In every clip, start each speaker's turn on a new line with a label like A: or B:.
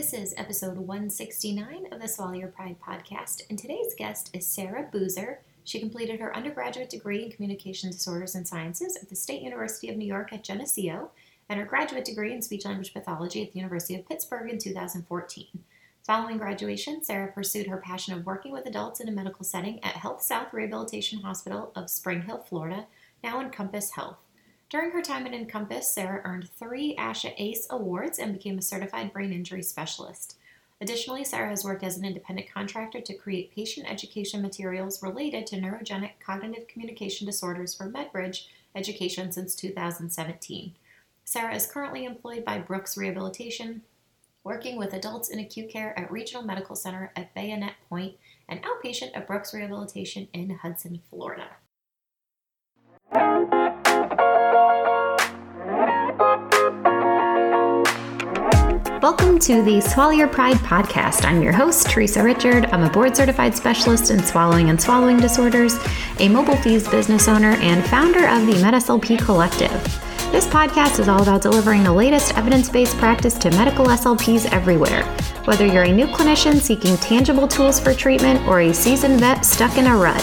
A: This is episode 169 of the Swallow Your Pride podcast, and today's guest is Sarah Boozer. She completed her undergraduate degree in Communication Disorders and Sciences at the State University of New York at Geneseo, and her graduate degree in Speech Language Pathology at the University of Pittsburgh in 2014. Following graduation, Sarah pursued her passion of working with adults in a medical setting at HealthSouth Rehabilitation Hospital of Spring Hill, Florida, now Encompass Health. During her time at Encompass, Sarah earned three ASHA ACE awards and became a certified brain injury specialist. Additionally, Sarah has worked as an independent contractor to create patient education materials related to neurogenic cognitive communication disorders for MedBridge Education since 2017. Sarah is currently employed by Brooks Rehabilitation, working with adults in acute care at Regional Medical Center at Bayonet Point and outpatient at Brooks Rehabilitation in Hudson, Florida. Welcome to the Swallow Your Pride podcast. I'm your host, Teresa Richard. I'm a board certified specialist in swallowing and swallowing disorders, a mobile FEES business owner, and founder of the MedSLP Collective. This podcast is all about delivering the latest evidence based practice to medical SLPs everywhere. Whether you're a new clinician seeking tangible tools for treatment or a seasoned vet stuck in a rut,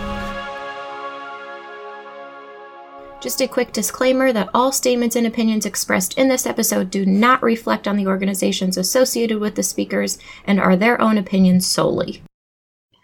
A: Just a quick disclaimer that all statements and opinions expressed in this episode do not reflect on the organizations associated with the speakers and are their own opinions solely.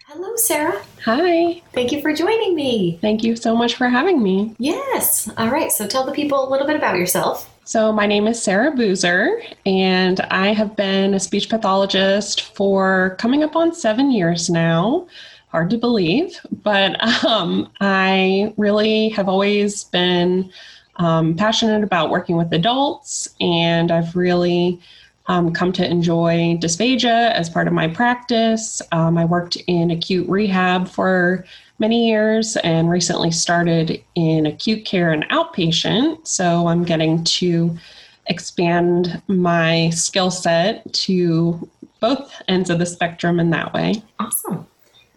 A: Hello, Sarah.
B: Hi.
A: Thank you for joining me.
B: Thank you so much for having me.
A: Yes. All right. So tell the people a little bit about yourself.
B: So, my name is Sarah Boozer, and I have been a speech pathologist for coming up on seven years now hard to believe, but um, I really have always been um, passionate about working with adults, and I've really um, come to enjoy dysphagia as part of my practice. Um, I worked in acute rehab for many years and recently started in acute care and outpatient. So I'm getting to expand my skill set to both ends of the spectrum in that way.
A: Awesome.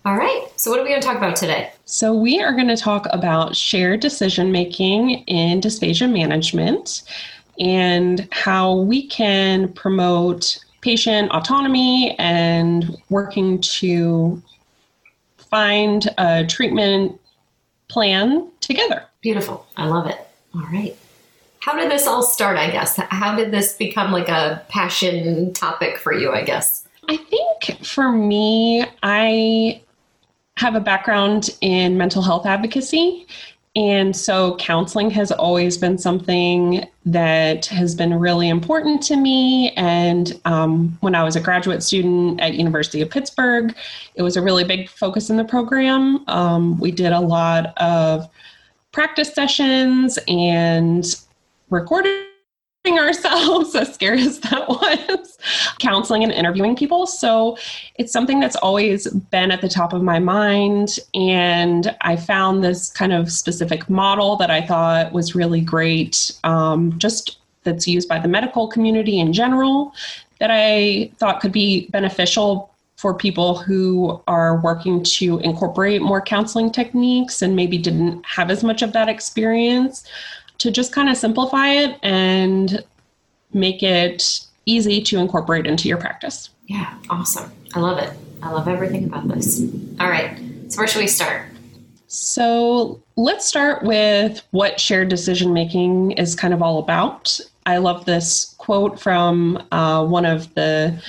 A: All right. So, what are we going to talk about today?
B: So, we are going to talk about shared decision making in dysphagia management and how we can promote patient autonomy and working to find a treatment plan together.
A: Beautiful. I love it. All right. How did this all start, I guess? How did this become like a passion topic for you, I guess?
B: I think for me, I have a background in mental health advocacy. And so counseling has always been something that has been really important to me. And um, when I was a graduate student at University of Pittsburgh, it was a really big focus in the program. Um, we did a lot of practice sessions and recorded ourselves, as scary as that was, counseling and interviewing people. So it's something that's always been at the top of my mind. And I found this kind of specific model that I thought was really great, um, just that's used by the medical community in general, that I thought could be beneficial for people who are working to incorporate more counseling techniques and maybe didn't have as much of that experience to just kind of simplify it and make it easy to incorporate into your practice.
A: Yeah, awesome. I love it. I love everything about this. All right, so where should we start?
B: So let's start with what shared decision making is kind of all about. I love this quote from uh, one of the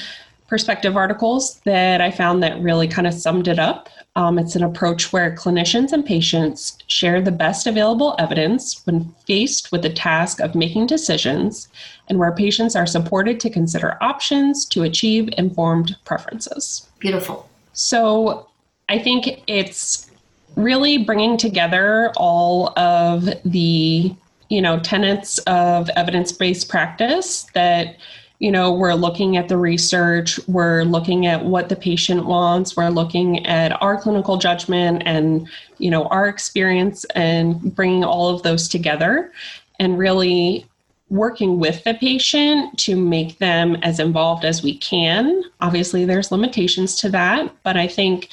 B: perspective articles that I found that really kind of summed it up. Um, it's an approach where clinicians and patients share the best available evidence when faced with the task of making decisions, and where patients are supported to consider options to achieve informed preferences.
A: Beautiful.
B: So I think it's really bringing together all of the you know tenets of evidence-based practice that you know, we're looking at the research, we're looking at what the patient wants, we're looking at our clinical judgment and, you know, our experience and bringing all of those together and really working with the patient to make them as involved as we can. Obviously, there's limitations to that, but I think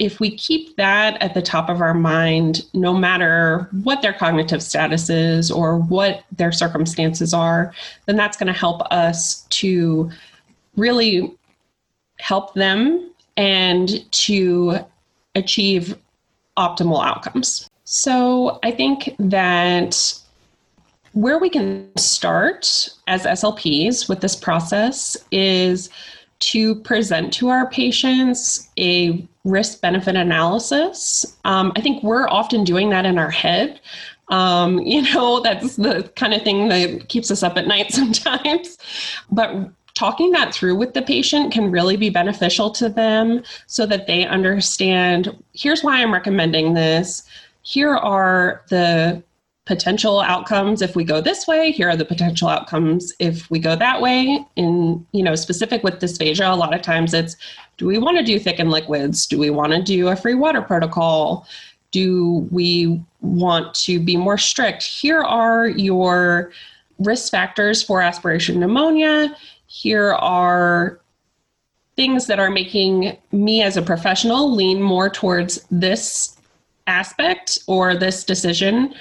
B: if we keep that at the top of our mind, no matter what their cognitive status is or what their circumstances are, then that's going to help us to really help them and to achieve optimal outcomes. So I think that where we can start as SLPs with this process is to present to our patients a risk benefit analysis. Um, I think we're often doing that in our head. Um, you know, that's the kind of thing that keeps us up at night sometimes. But talking that through with the patient can really be beneficial to them so that they understand here's why I'm recommending this. Here are the potential outcomes if we go this way here are the potential outcomes if we go that way. In you know specific with dysphagia a lot of times it's do we want to do thickened liquids? Do we want to do a free water protocol? Do we want to be more strict? Here are your risk factors for aspiration pneumonia. Here are things that are making me as a professional lean more towards this aspect or this decision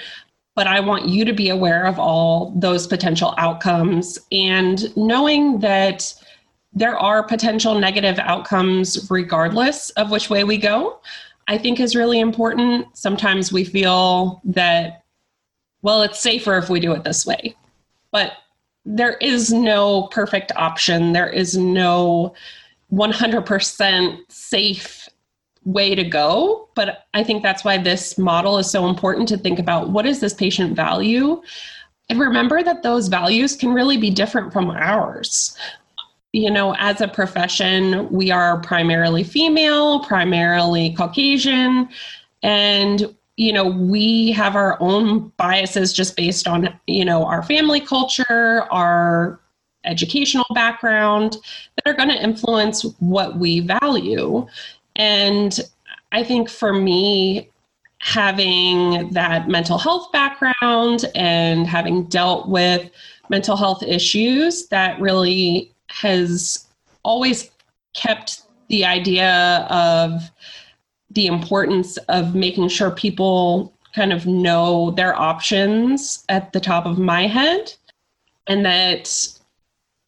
B: but I want you to be aware of all those potential outcomes and knowing that there are potential negative outcomes regardless of which way we go, I think is really important. Sometimes we feel that, well, it's safer if we do it this way. But there is no perfect option. There is no 100% safe way to go. But I think that's why this model is so important to think about what is this patient value? And remember that those values can really be different from ours. You know, as a profession, we are primarily female, primarily Caucasian, and you know we have our own biases just based on you know our family culture our educational background that are going to influence what we value and I think for me, having that mental health background and having dealt with mental health issues, that really has always kept the idea of the importance of making sure people kind of know their options at the top of my head and that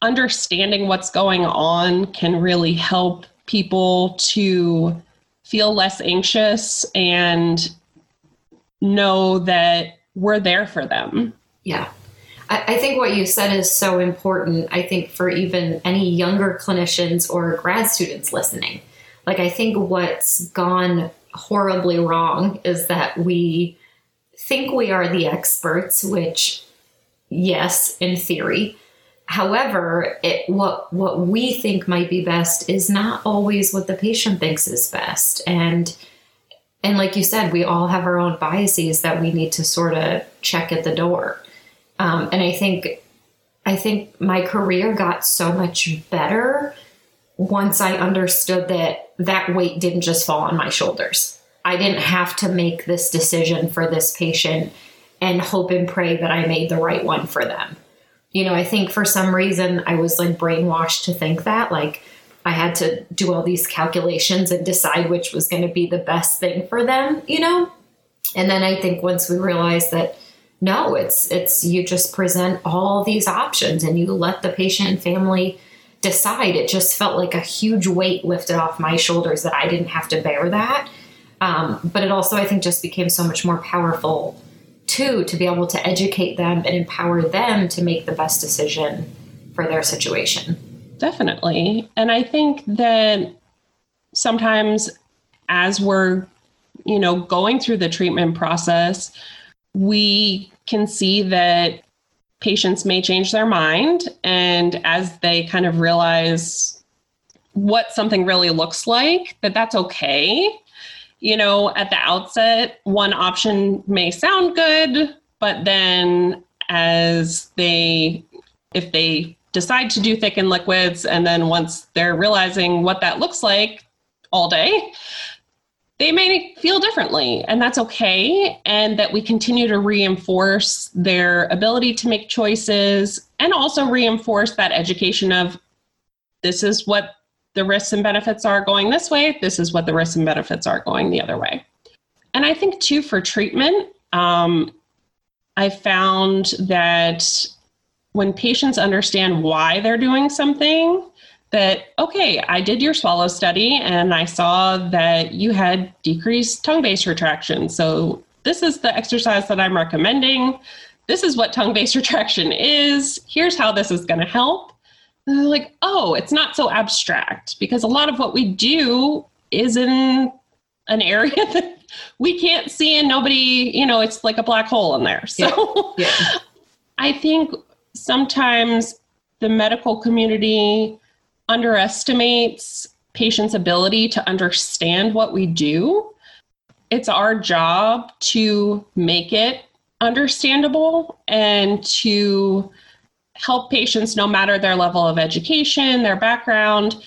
B: understanding what's going on can really help people to feel less anxious and know that we're there for them.
A: Yeah. I, think what you said is so important. I think for even any younger clinicians or grad students listening. Like, I think what's gone horribly wrong is that we think we are the experts, which, yes, in theory, However, it, what what we think might be best is not always what the patient thinks is best, and and like you said, we all have our own biases that we need to sort of check at the door. Um, and I think I think my career got so much better once I understood that that weight didn't just fall on my shoulders. I didn't have to make this decision for this patient and hope and pray that I made the right one for them you know, I think for some reason I was like brainwashed to think that. Like I had to do all these calculations and decide which was going to be the best thing for them, you know? And then I think once we realized that no, it's it's you just present all these options and you let the patient and family decide. It just felt like a huge weight lifted off my shoulders that I didn't have to bear that. Um, but it also, I think, just became so much more powerful too to be able to educate them and empower them to make the best decision for their situation.
B: Definitely. And I think that sometimes as we're you know going through the treatment process we can see that patients may change their mind and as they kind of realize what something really looks like that that's okay you know, at the outset, one option may sound good, but then as they, if they decide to do thickened liquids. And then once they're realizing what that looks like all day, they may feel differently, and that's okay. And that we continue to reinforce their ability to make choices and also reinforce that education of this is what the risks and benefits are going this way, this is what the risks and benefits are going the other way. And I think, too, for treatment, um, I found that when patients understand why they're doing something, that, okay, I did your swallow study and I saw that you had decreased tongue base retraction. So this is the exercise that I'm recommending. This is what tongue base retraction is. Here's how this is going to help. They're like, oh, it's not so abstract because a lot of what we do is in an area that we can't see and nobody, you know, it's like a black hole in there. So yeah. Yeah. I think sometimes the medical community underestimates patients' ability to understand what we do. It's our job to make it understandable and to help patients, no matter their level of education, their background,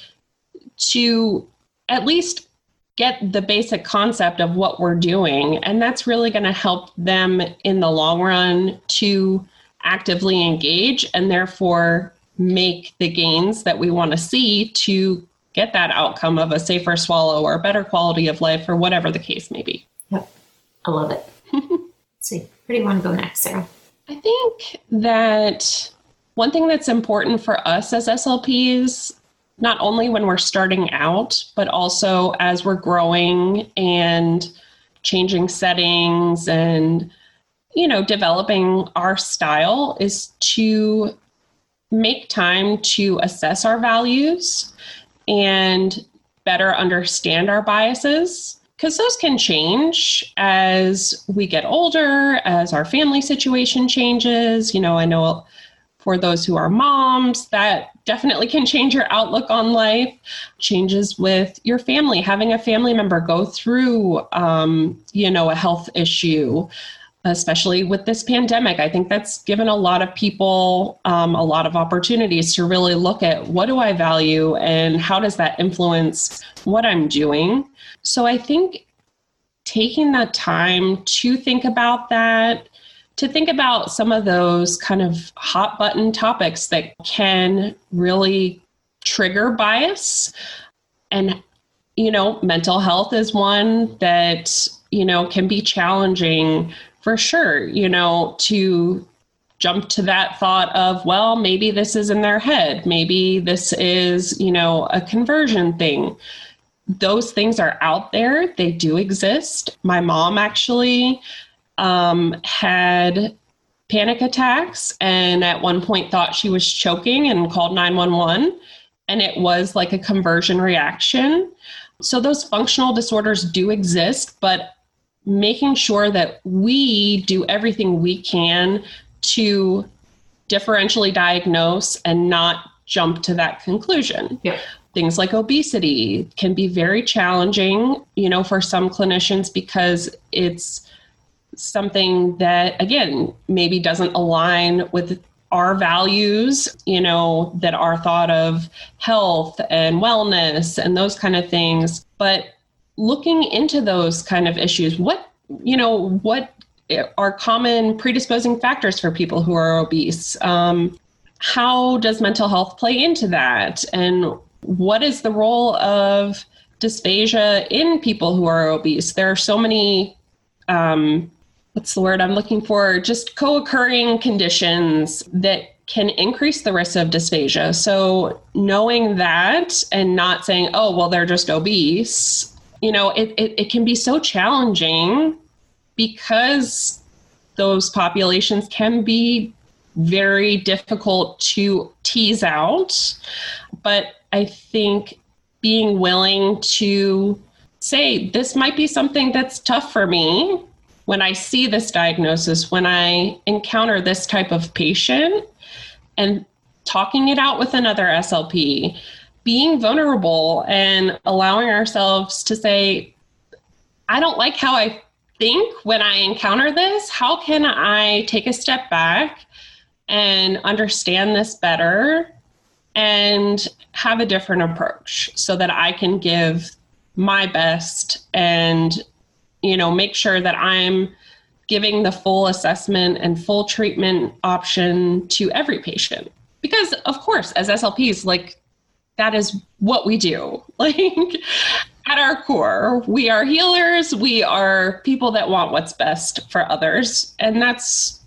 B: to at least get the basic concept of what we're doing. And that's really going to help them in the long run to actively engage and therefore make the gains that we want to see to get that outcome of a safer swallow or better quality of life or whatever the case may be.
A: Yep. I love it. Let's see. Where do you want to go next, Sarah?
B: I think that one thing that's important for us as SLPs, not only when we're starting out, but also as we're growing and changing settings and you know developing our style is to make time to assess our values and better understand our biases because those can change as we get older, as our family situation changes. You know, I know for those who are moms, that definitely can change your outlook on life. Changes with your family, having a family member go through, um, you know, a health issue especially with this pandemic. I think that's given a lot of people um, a lot of opportunities to really look at what do I value and how does that influence what I'm doing. So I think taking that time to think about that, to think about some of those kind of hot button topics that can really trigger bias and you know mental health is one that you know can be challenging for sure, you know, to jump to that thought of, well, maybe this is in their head. Maybe this is, you know, a conversion thing. Those things are out there, they do exist. My mom actually um, had panic attacks and at one point thought she was choking and called 911 and it was like a conversion reaction so those functional disorders do exist but making sure that we do everything we can to differentially diagnose and not jump to that conclusion.
A: Yeah.
B: Things like obesity can be very challenging, you know, for some clinicians because it's something that again maybe doesn't align with our values, you know, that are thought of health and wellness and those kind of things. But looking into those kind of issues what you know what are common predisposing factors for people who are obese? Um, how does mental health play into that? And what is the role of dysphagia in people who are obese? There are so many um, what's the word i'm looking for just co-occurring conditions that can increase the risk of dysphagia so knowing that and not saying oh well they're just obese you know, it, it, it can be so challenging because those populations can be very difficult to tease out. But I think being willing to say, this might be something that's tough for me when I see this diagnosis, when I encounter this type of patient, and talking it out with another SLP, being vulnerable and allowing ourselves to say, I don't like how I think when I encounter this. How can I take a step back and understand this better and have a different approach so that I can give my best and you know make sure that I'm giving the full assessment and full treatment option to every patient. Because of course as slps like that is what we do. Like at our core we are healers. We are people that want what's best for others. And that's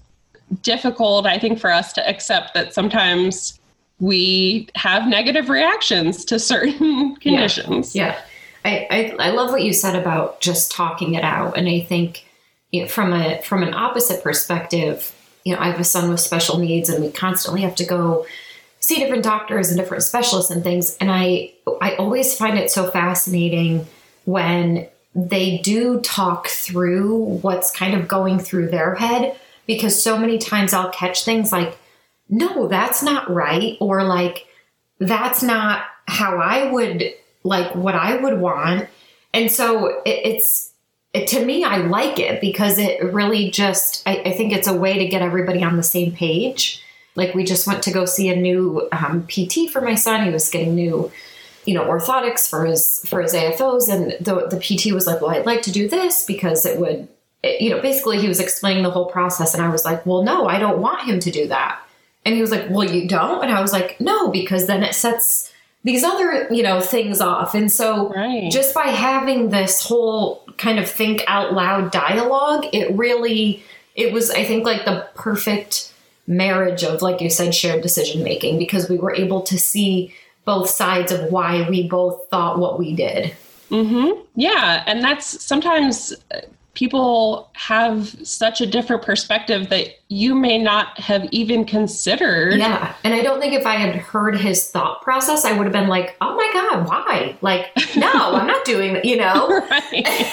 B: difficult i think for us to accept that sometimes we have negative reactions to certain conditions.
A: Yeah, yeah. I, I, I love what you said about just talking it out. And i think you know, from a from an opposite perspective you know i have a son with special needs and we constantly have to go see different doctors and different specialists and things. And i i always find it so fascinating when they do talk through what's kind of going through their head because so many times i'll catch things like no that's not right or like that's not how i would like what i would want and so it, it's it, to me i like it because it really just I, I think it's a way to get everybody on the same page like we just went to go see a new um, PT for my son. He was getting new, you know, orthotics for his for his AFOs, and the the PT was like, "Well, I'd like to do this because it would." It, you know, basically, he was explaining the whole process, and I was like, "Well, no, I don't want him to do that." And he was like, "Well, you don't," and I was like, "No, because then it sets these other you know things off." And so, right. just by having this whole kind of think out loud dialogue, it really it was, I think, like the perfect marriage of, like you said, shared decision making because we were able to see both sides of why we both thought what we did.
B: Mm-hmm. Yeah. And that's sometimes people have such a different perspective that you may not have even considered.
A: Yeah. And I don't think if I had heard his thought process, I would have been like, oh my God, why? Like, no, I'm not doing that, you know? right.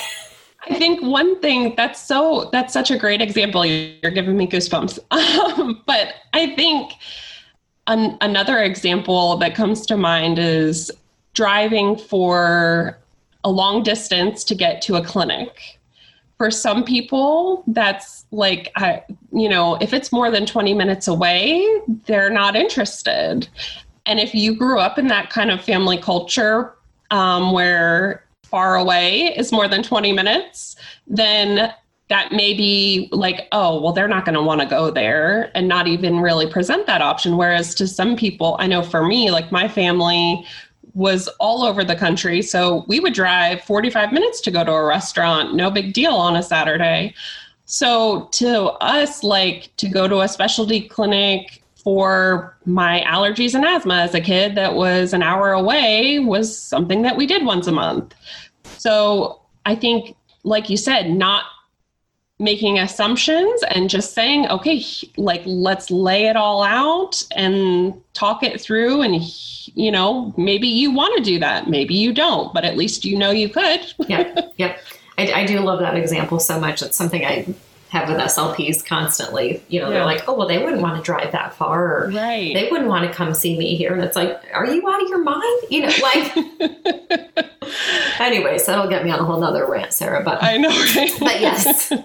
B: I think one thing that's so that's such a great example. You're giving me goosebumps. Um, but I think an, another example that comes to mind is driving for a long distance to get to a clinic. For some people, that's like, I, you know, if it's more than 20 minutes away, they're not interested. And if you grew up in that kind of family culture um, where far away is more than 20 minutes, then that may be like, oh, well, they're not going to want to go there and not even really present that option. Whereas to some people, I know for me, like my family was all over the country. So we would drive 45 minutes to go to a restaurant, no big deal on a Saturday. So to us, like to go to a specialty clinic for my allergies and asthma as a kid that was an hour away was something that we did once a month. So I think, like you said, not making assumptions and just saying, okay, like let's lay it all out and talk it through. And, you know, maybe you want to do that, maybe you don't, but at least you know you could.
A: yeah. Yep. I, I do love that example so much. It's something I have with SLPs constantly. You know, yeah. they're like, oh, well, they wouldn't want to drive that far. Or
B: right.
A: They wouldn't want to come see me here. And it's like, are you out of your mind? You know, like. anyways, that'll get me on a whole nother rant, Sarah. But
B: I know, right?
A: but yes.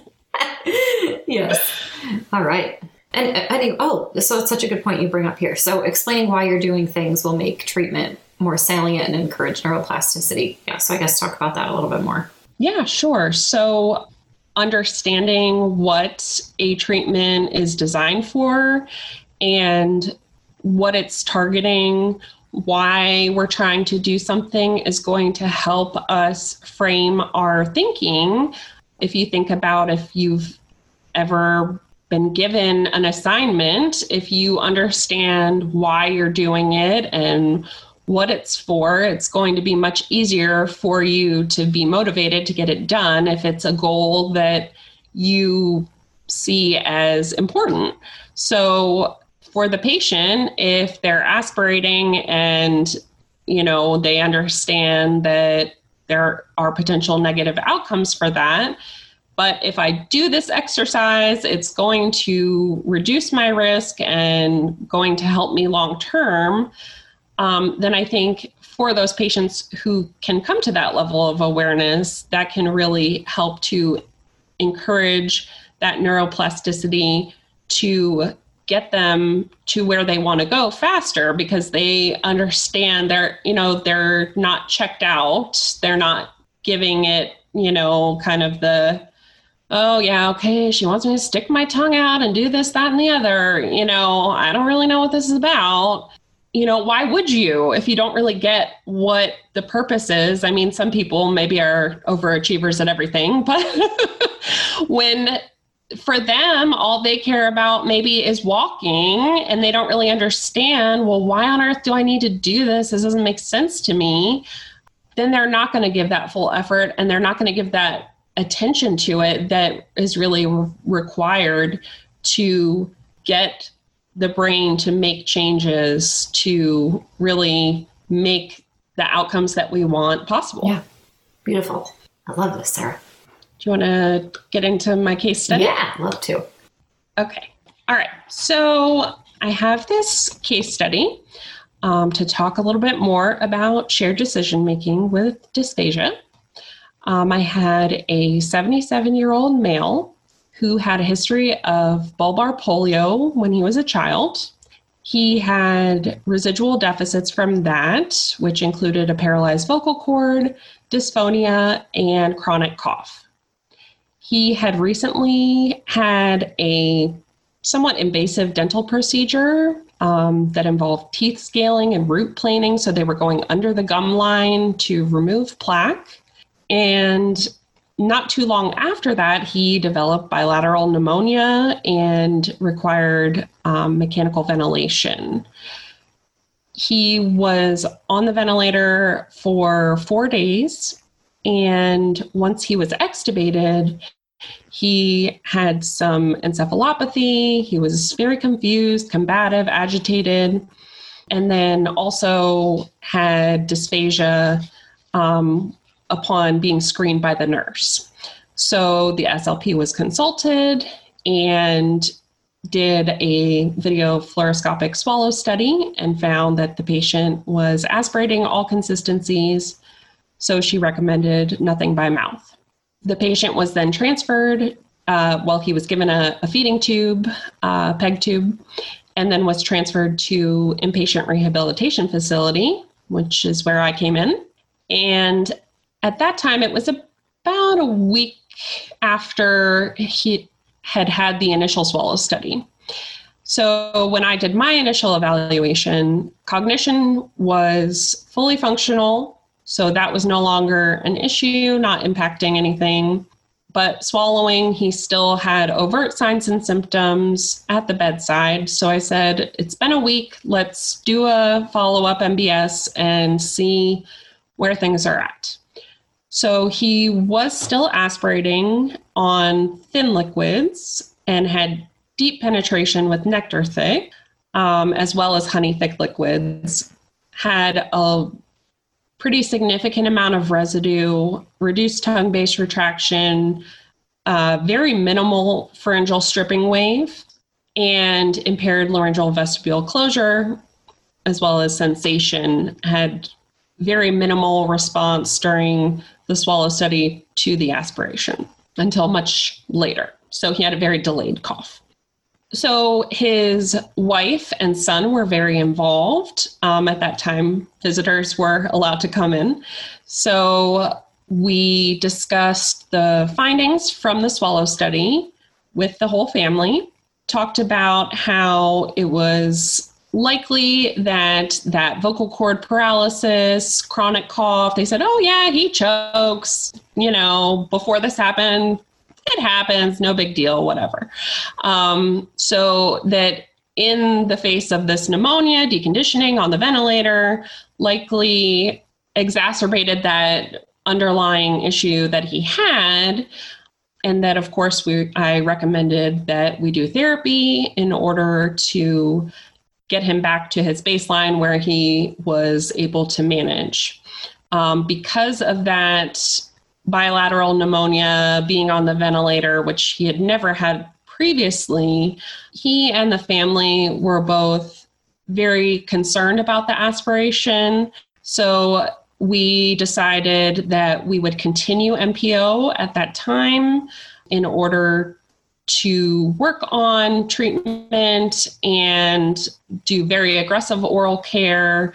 A: yes. All right. And uh, I think, oh, so it's such a good point you bring up here. So explaining why you're doing things will make treatment more salient and encourage neuroplasticity. Yeah. So I guess talk about that a little bit more.
B: Yeah, sure. So understanding what a treatment is designed for and what it's targeting, why we're trying to do something is going to help us frame our thinking. If you think about if you've ever been given an assignment, if you understand why you're doing it and what it's for, it's going to be much easier for you to be motivated to get it done if it's a goal that you see as important. So, for the patient, if they're aspirating and you know they understand that there are potential negative outcomes for that, but if I do this exercise, it's going to reduce my risk and going to help me long term. Um, then I think for those patients who can come to that level of awareness, that can really help to encourage that neuroplasticity to get them to where they want to go faster because they understand they're you know they're not checked out. They're not giving it you know kind of the oh yeah okay she wants me to stick my tongue out and do this that and the other. You know i don't really know what this is about. You know why would you if you don't really get what the purpose is? I mean some people maybe are overachievers at everything but when for them, all they care about maybe is walking and they don't really understand, well, why on earth do I need to do this? This doesn't make sense to me. Then they're not going to give that full effort and they're not going to give that attention to it that is really re- required to get the brain to make changes to really make the outcomes that we want possible.
A: Yeah. Beautiful. I love this, Sarah.
B: Do you want to get into my case study?
A: Yeah, love to.
B: Okay. All right. So I have this case study um, to talk a little bit more about shared decision making with dysphagia. Um, I had a 77 year old male who had a history of bulbar polio when he was a child. He had residual deficits from that, which included a paralyzed vocal cord, dysphonia, and chronic cough. He had recently had a somewhat invasive dental procedure um, that involved teeth scaling and root planing. So they were going under the gum line to remove plaque. And not too long after that, he developed bilateral pneumonia and required um, mechanical ventilation. He was on the ventilator for four days. And once he was extubated, he had some encephalopathy. He was very confused, combative, agitated, and then also had dysphagia um, upon being screened by the nurse. So the SLP was consulted and did a video fluoroscopic swallow study and found that the patient was aspirating all consistencies. So she recommended nothing by mouth. The patient was then transferred uh, while he was given a, a feeding tube, uh, PEG tube, and then was transferred to inpatient rehabilitation facility, which is where I came in. And at that time, it was about a week after he had had the initial swallow study. So when I did my initial evaluation, cognition was fully functional so that was no longer an issue, not impacting anything. But swallowing, he still had overt signs and symptoms at the bedside. So I said, It's been a week. Let's do a follow up MBS and see where things are at. So he was still aspirating on thin liquids and had deep penetration with nectar thick, um, as well as honey thick liquids. Had a pretty significant amount of residue, reduced tongue base retraction, uh, very minimal pharyngeal stripping wave, and impaired laryngeal vestibule closure, as well as sensation, had very minimal response during the swallow study to the aspiration until much later. So he had a very delayed cough. So his wife and son were very involved. Um, at that time, visitors were allowed to come in. So we discussed the findings from the swallow study with the whole family, talked about how it was likely that that vocal cord paralysis, chronic cough, they said, oh, yeah, he chokes. You know, before this happened, it happens, no big deal, whatever. Um, so that in the face of this pneumonia, deconditioning on the ventilator likely exacerbated that underlying issue that he had. And that, of course, we, I recommended that we do therapy in order to get him back to his baseline where he was able to manage. Um, because of that bilateral pneumonia, being on the ventilator, which he had never had previously, he and the family were both very concerned about the aspiration. So we decided that we would continue NPO at that time in order to work on treatment and do very aggressive oral care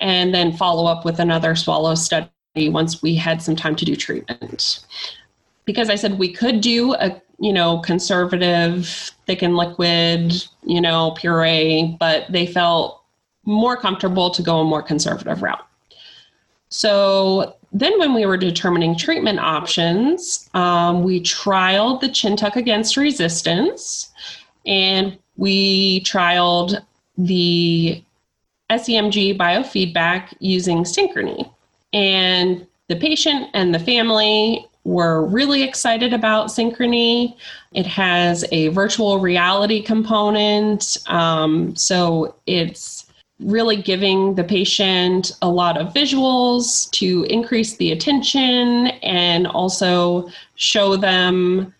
B: and then follow up with another swallow study once we had some time to do treatment. Because I said we could do a you know conservative thickened liquid you know puree, but they felt more comfortable to go a more conservative route. So then, when we were determining treatment options, um, we trialed the chin tuck against resistance and we trialed the SEMG biofeedback using Synchrony. And the patient and the family were really excited about Synchrony. It has a virtual reality component. Um, so it's really giving the patient a lot of visuals to increase the attention and also show them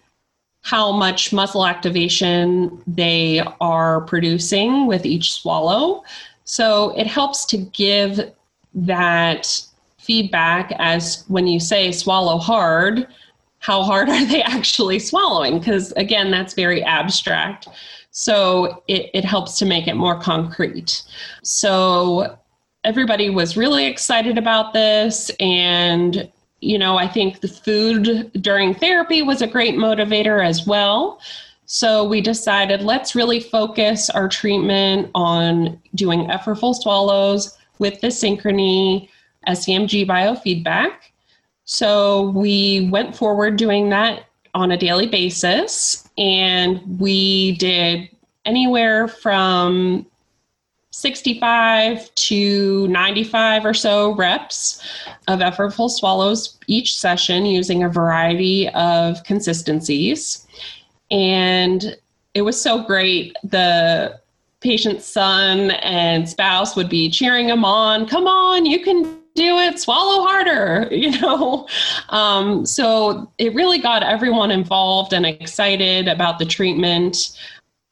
B: how much muscle activation they are producing with each swallow. So it helps to give that feedback as when you say swallow hard, how hard are they actually swallowing? Because again, that's very abstract. So it, it helps to make it more concrete. So everybody was really excited about this. And, you know, I think the food during therapy was a great motivator as well. So we decided let's really focus our treatment on doing effortful swallows with the Synchrony SEMG biofeedback. So we went forward doing that on a daily basis, and we did anywhere from 65 to 95 or so reps of effortful swallows each session using a variety of consistencies. And it was so great. The patient's son and spouse would be cheering him on. Come on, you can do it, swallow harder, you know. Um, so it really got everyone involved and excited about the treatment.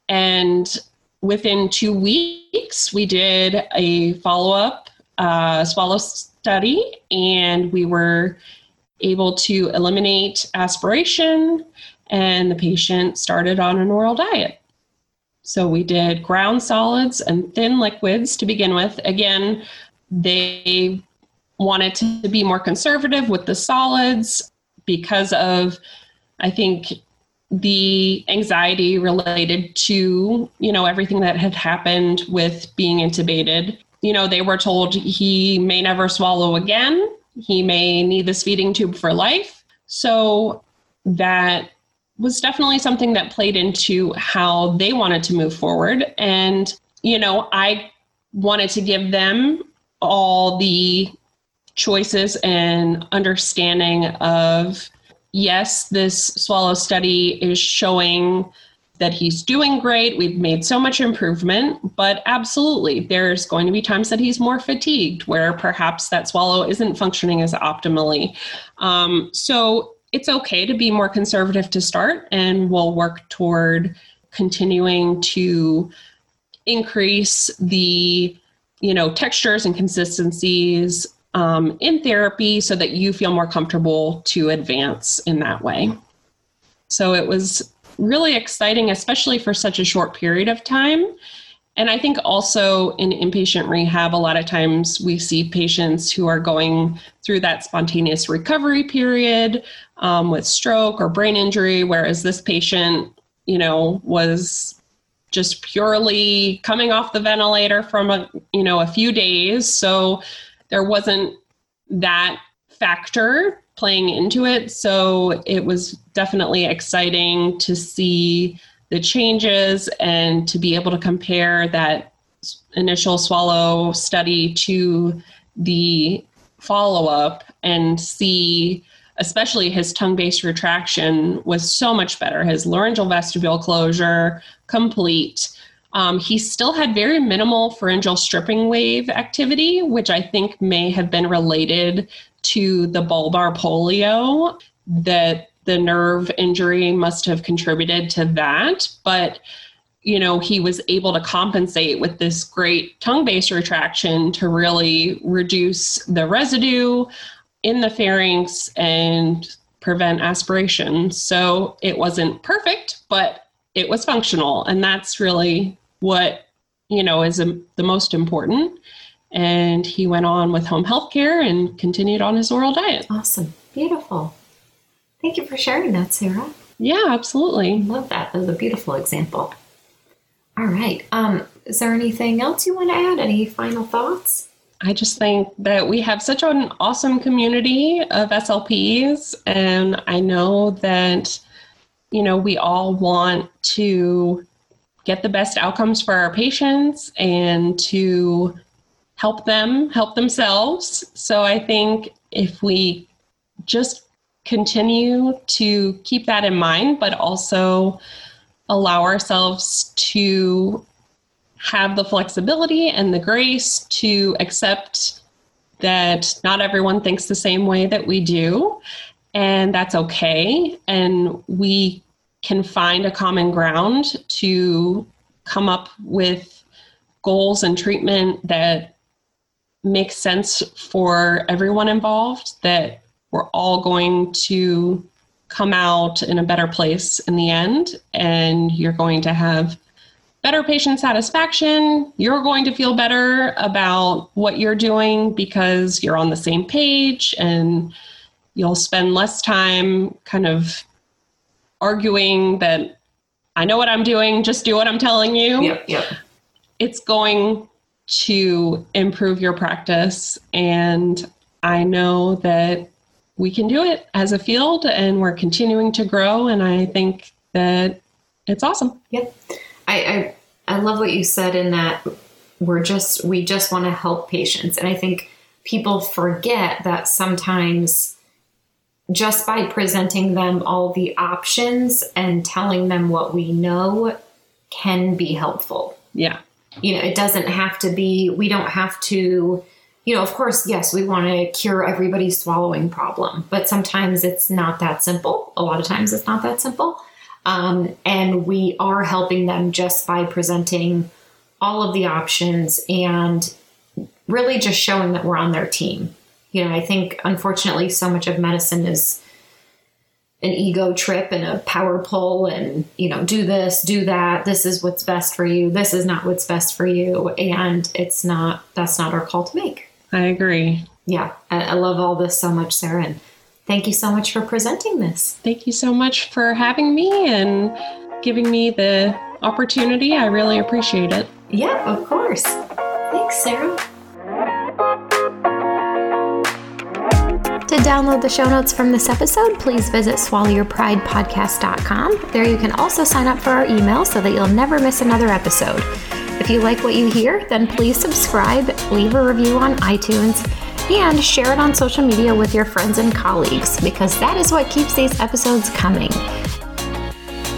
B: And within two weeks, we did a follow up uh, swallow study, and we were able to eliminate aspiration, and the patient started on an oral diet. So we did ground solids and thin liquids to begin with. Again, they wanted to be more conservative with the solids because of, I think, the anxiety related to, you know, everything that had happened with being intubated. You know, they were told he may never swallow again. He may need this feeding tube for life. So that was definitely something that played into how they wanted to move forward. And, you know, I wanted to give them all the choices and understanding of yes, this swallow study is showing that he's doing great. We've made so much improvement, but absolutely, there's going to be times that he's more fatigued, where perhaps that swallow isn't functioning as optimally. Um, so it's okay to be more conservative to start, and we'll work toward continuing to increase the you know textures and consistencies um, in therapy so that you feel more comfortable to advance in that way. So it was really exciting especially for such a short period of time. And I think also in inpatient rehab, a lot of times we see patients who are going through that spontaneous recovery period um, with stroke or brain injury, whereas this patient, you know, was just purely coming off the ventilator from a you know a few days, so there wasn't that factor playing into it. So it was definitely exciting to see the changes and to be able to compare that initial swallow study to the follow up and see especially his tongue base retraction was so much better his laryngeal vestibule closure complete um, he still had very minimal pharyngeal stripping wave activity which i think may have been related to the bulbar polio that the nerve injury must have contributed to that. But, you know, he was able to compensate with this great tongue base retraction to really reduce the residue in the pharynx and prevent aspiration. So it wasn't perfect, but it was functional. And that's really what, you know, is um, the most important. And he went on with home health care and continued on his oral diet.
A: Awesome. Beautiful. Thank you for sharing that, Sarah.
B: Yeah, absolutely.
A: Love that. That was a beautiful example. All right. Um, is there anything else you want to add? Any final thoughts?
B: I just think that we have such an awesome community of SLPs, and I know that, you know, we all want to get the best outcomes for our patients and to help them help themselves. So I think if we just continue to keep that in mind, but also allow ourselves to have the flexibility and the grace to accept that not everyone thinks the same way that we do, and that's okay. And we can find a common ground to come up with goals and treatment that makes sense for everyone involved, that we're all going to come out in a better place in the end, and you're going to have better patient satisfaction. You're going to feel better about what you're doing because you're on the same page and you'll spend less time kind of arguing that I know what I'm doing, just do what I'm telling you.
A: Yep, yep.
B: It's going to improve your practice. And I know that we can do it as a field and we're continuing to grow. And I think that it's awesome.
A: Yep. I, I I love what you said in that we're just we just want to help patients. And I think people forget that sometimes just by presenting them all the options and telling them what we know can be helpful.
B: Yeah.
A: You know, it doesn't have to be, we don't have to, you know, of course, yes, we want to cure everybody's swallowing problem, but sometimes it's not that simple. A lot of times it's not that simple. Um, and we are helping them just by presenting all of the options and really just showing that we're on their team. You know, I think unfortunately so much of medicine is an ego trip and a power pull and, you know, do this, do that. This is what's best for you. This is not what's best for you. And it's not, that's not our call to make.
B: I agree.
A: Yeah. I, I love all this so much, Sarah. And Thank you so much for presenting this.
B: Thank you so much for having me and giving me the opportunity. I really appreciate it.
A: Yeah, of course. Thanks, Sarah. Download the show notes from this episode, please visit swallowyourpridepodcast.com. There you can also sign up for our email so that you'll never miss another episode. If you like what you hear, then please subscribe, leave a review on iTunes, and share it on social media with your friends and colleagues because that is what keeps these episodes coming.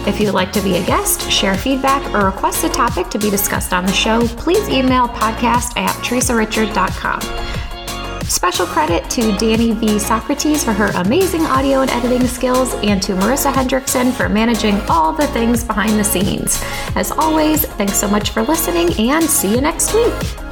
A: If you'd like to be a guest, share feedback, or request a topic to be discussed on the show, please email podcast at theresarichard.com. Special credit to Danny V. Socrates for her amazing audio and editing skills, and to Marissa Hendrickson for managing all the things behind the scenes. As always, thanks so much for listening, and see you next week.